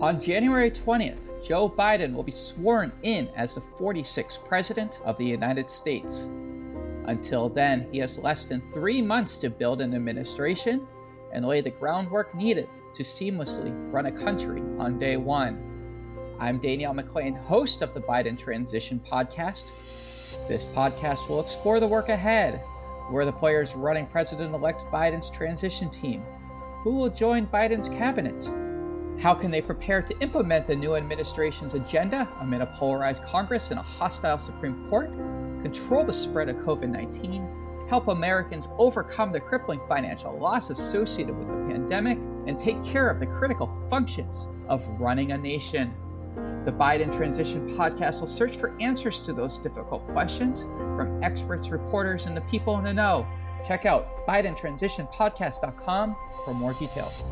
On January 20th, Joe Biden will be sworn in as the 46th President of the United States. Until then, he has less than three months to build an administration and lay the groundwork needed to seamlessly run a country on day one. I'm Danielle McLean, host of the Biden Transition Podcast. This podcast will explore the work ahead. Who are the players running President elect Biden's transition team? Who will join Biden's cabinet? How can they prepare to implement the new administration's agenda amid a polarized Congress and a hostile Supreme Court? Control the spread of COVID 19, help Americans overcome the crippling financial loss associated with the pandemic, and take care of the critical functions of running a nation. The Biden Transition Podcast will search for answers to those difficult questions from experts, reporters, and the people in the know. Check out BidenTransitionPodcast.com for more details.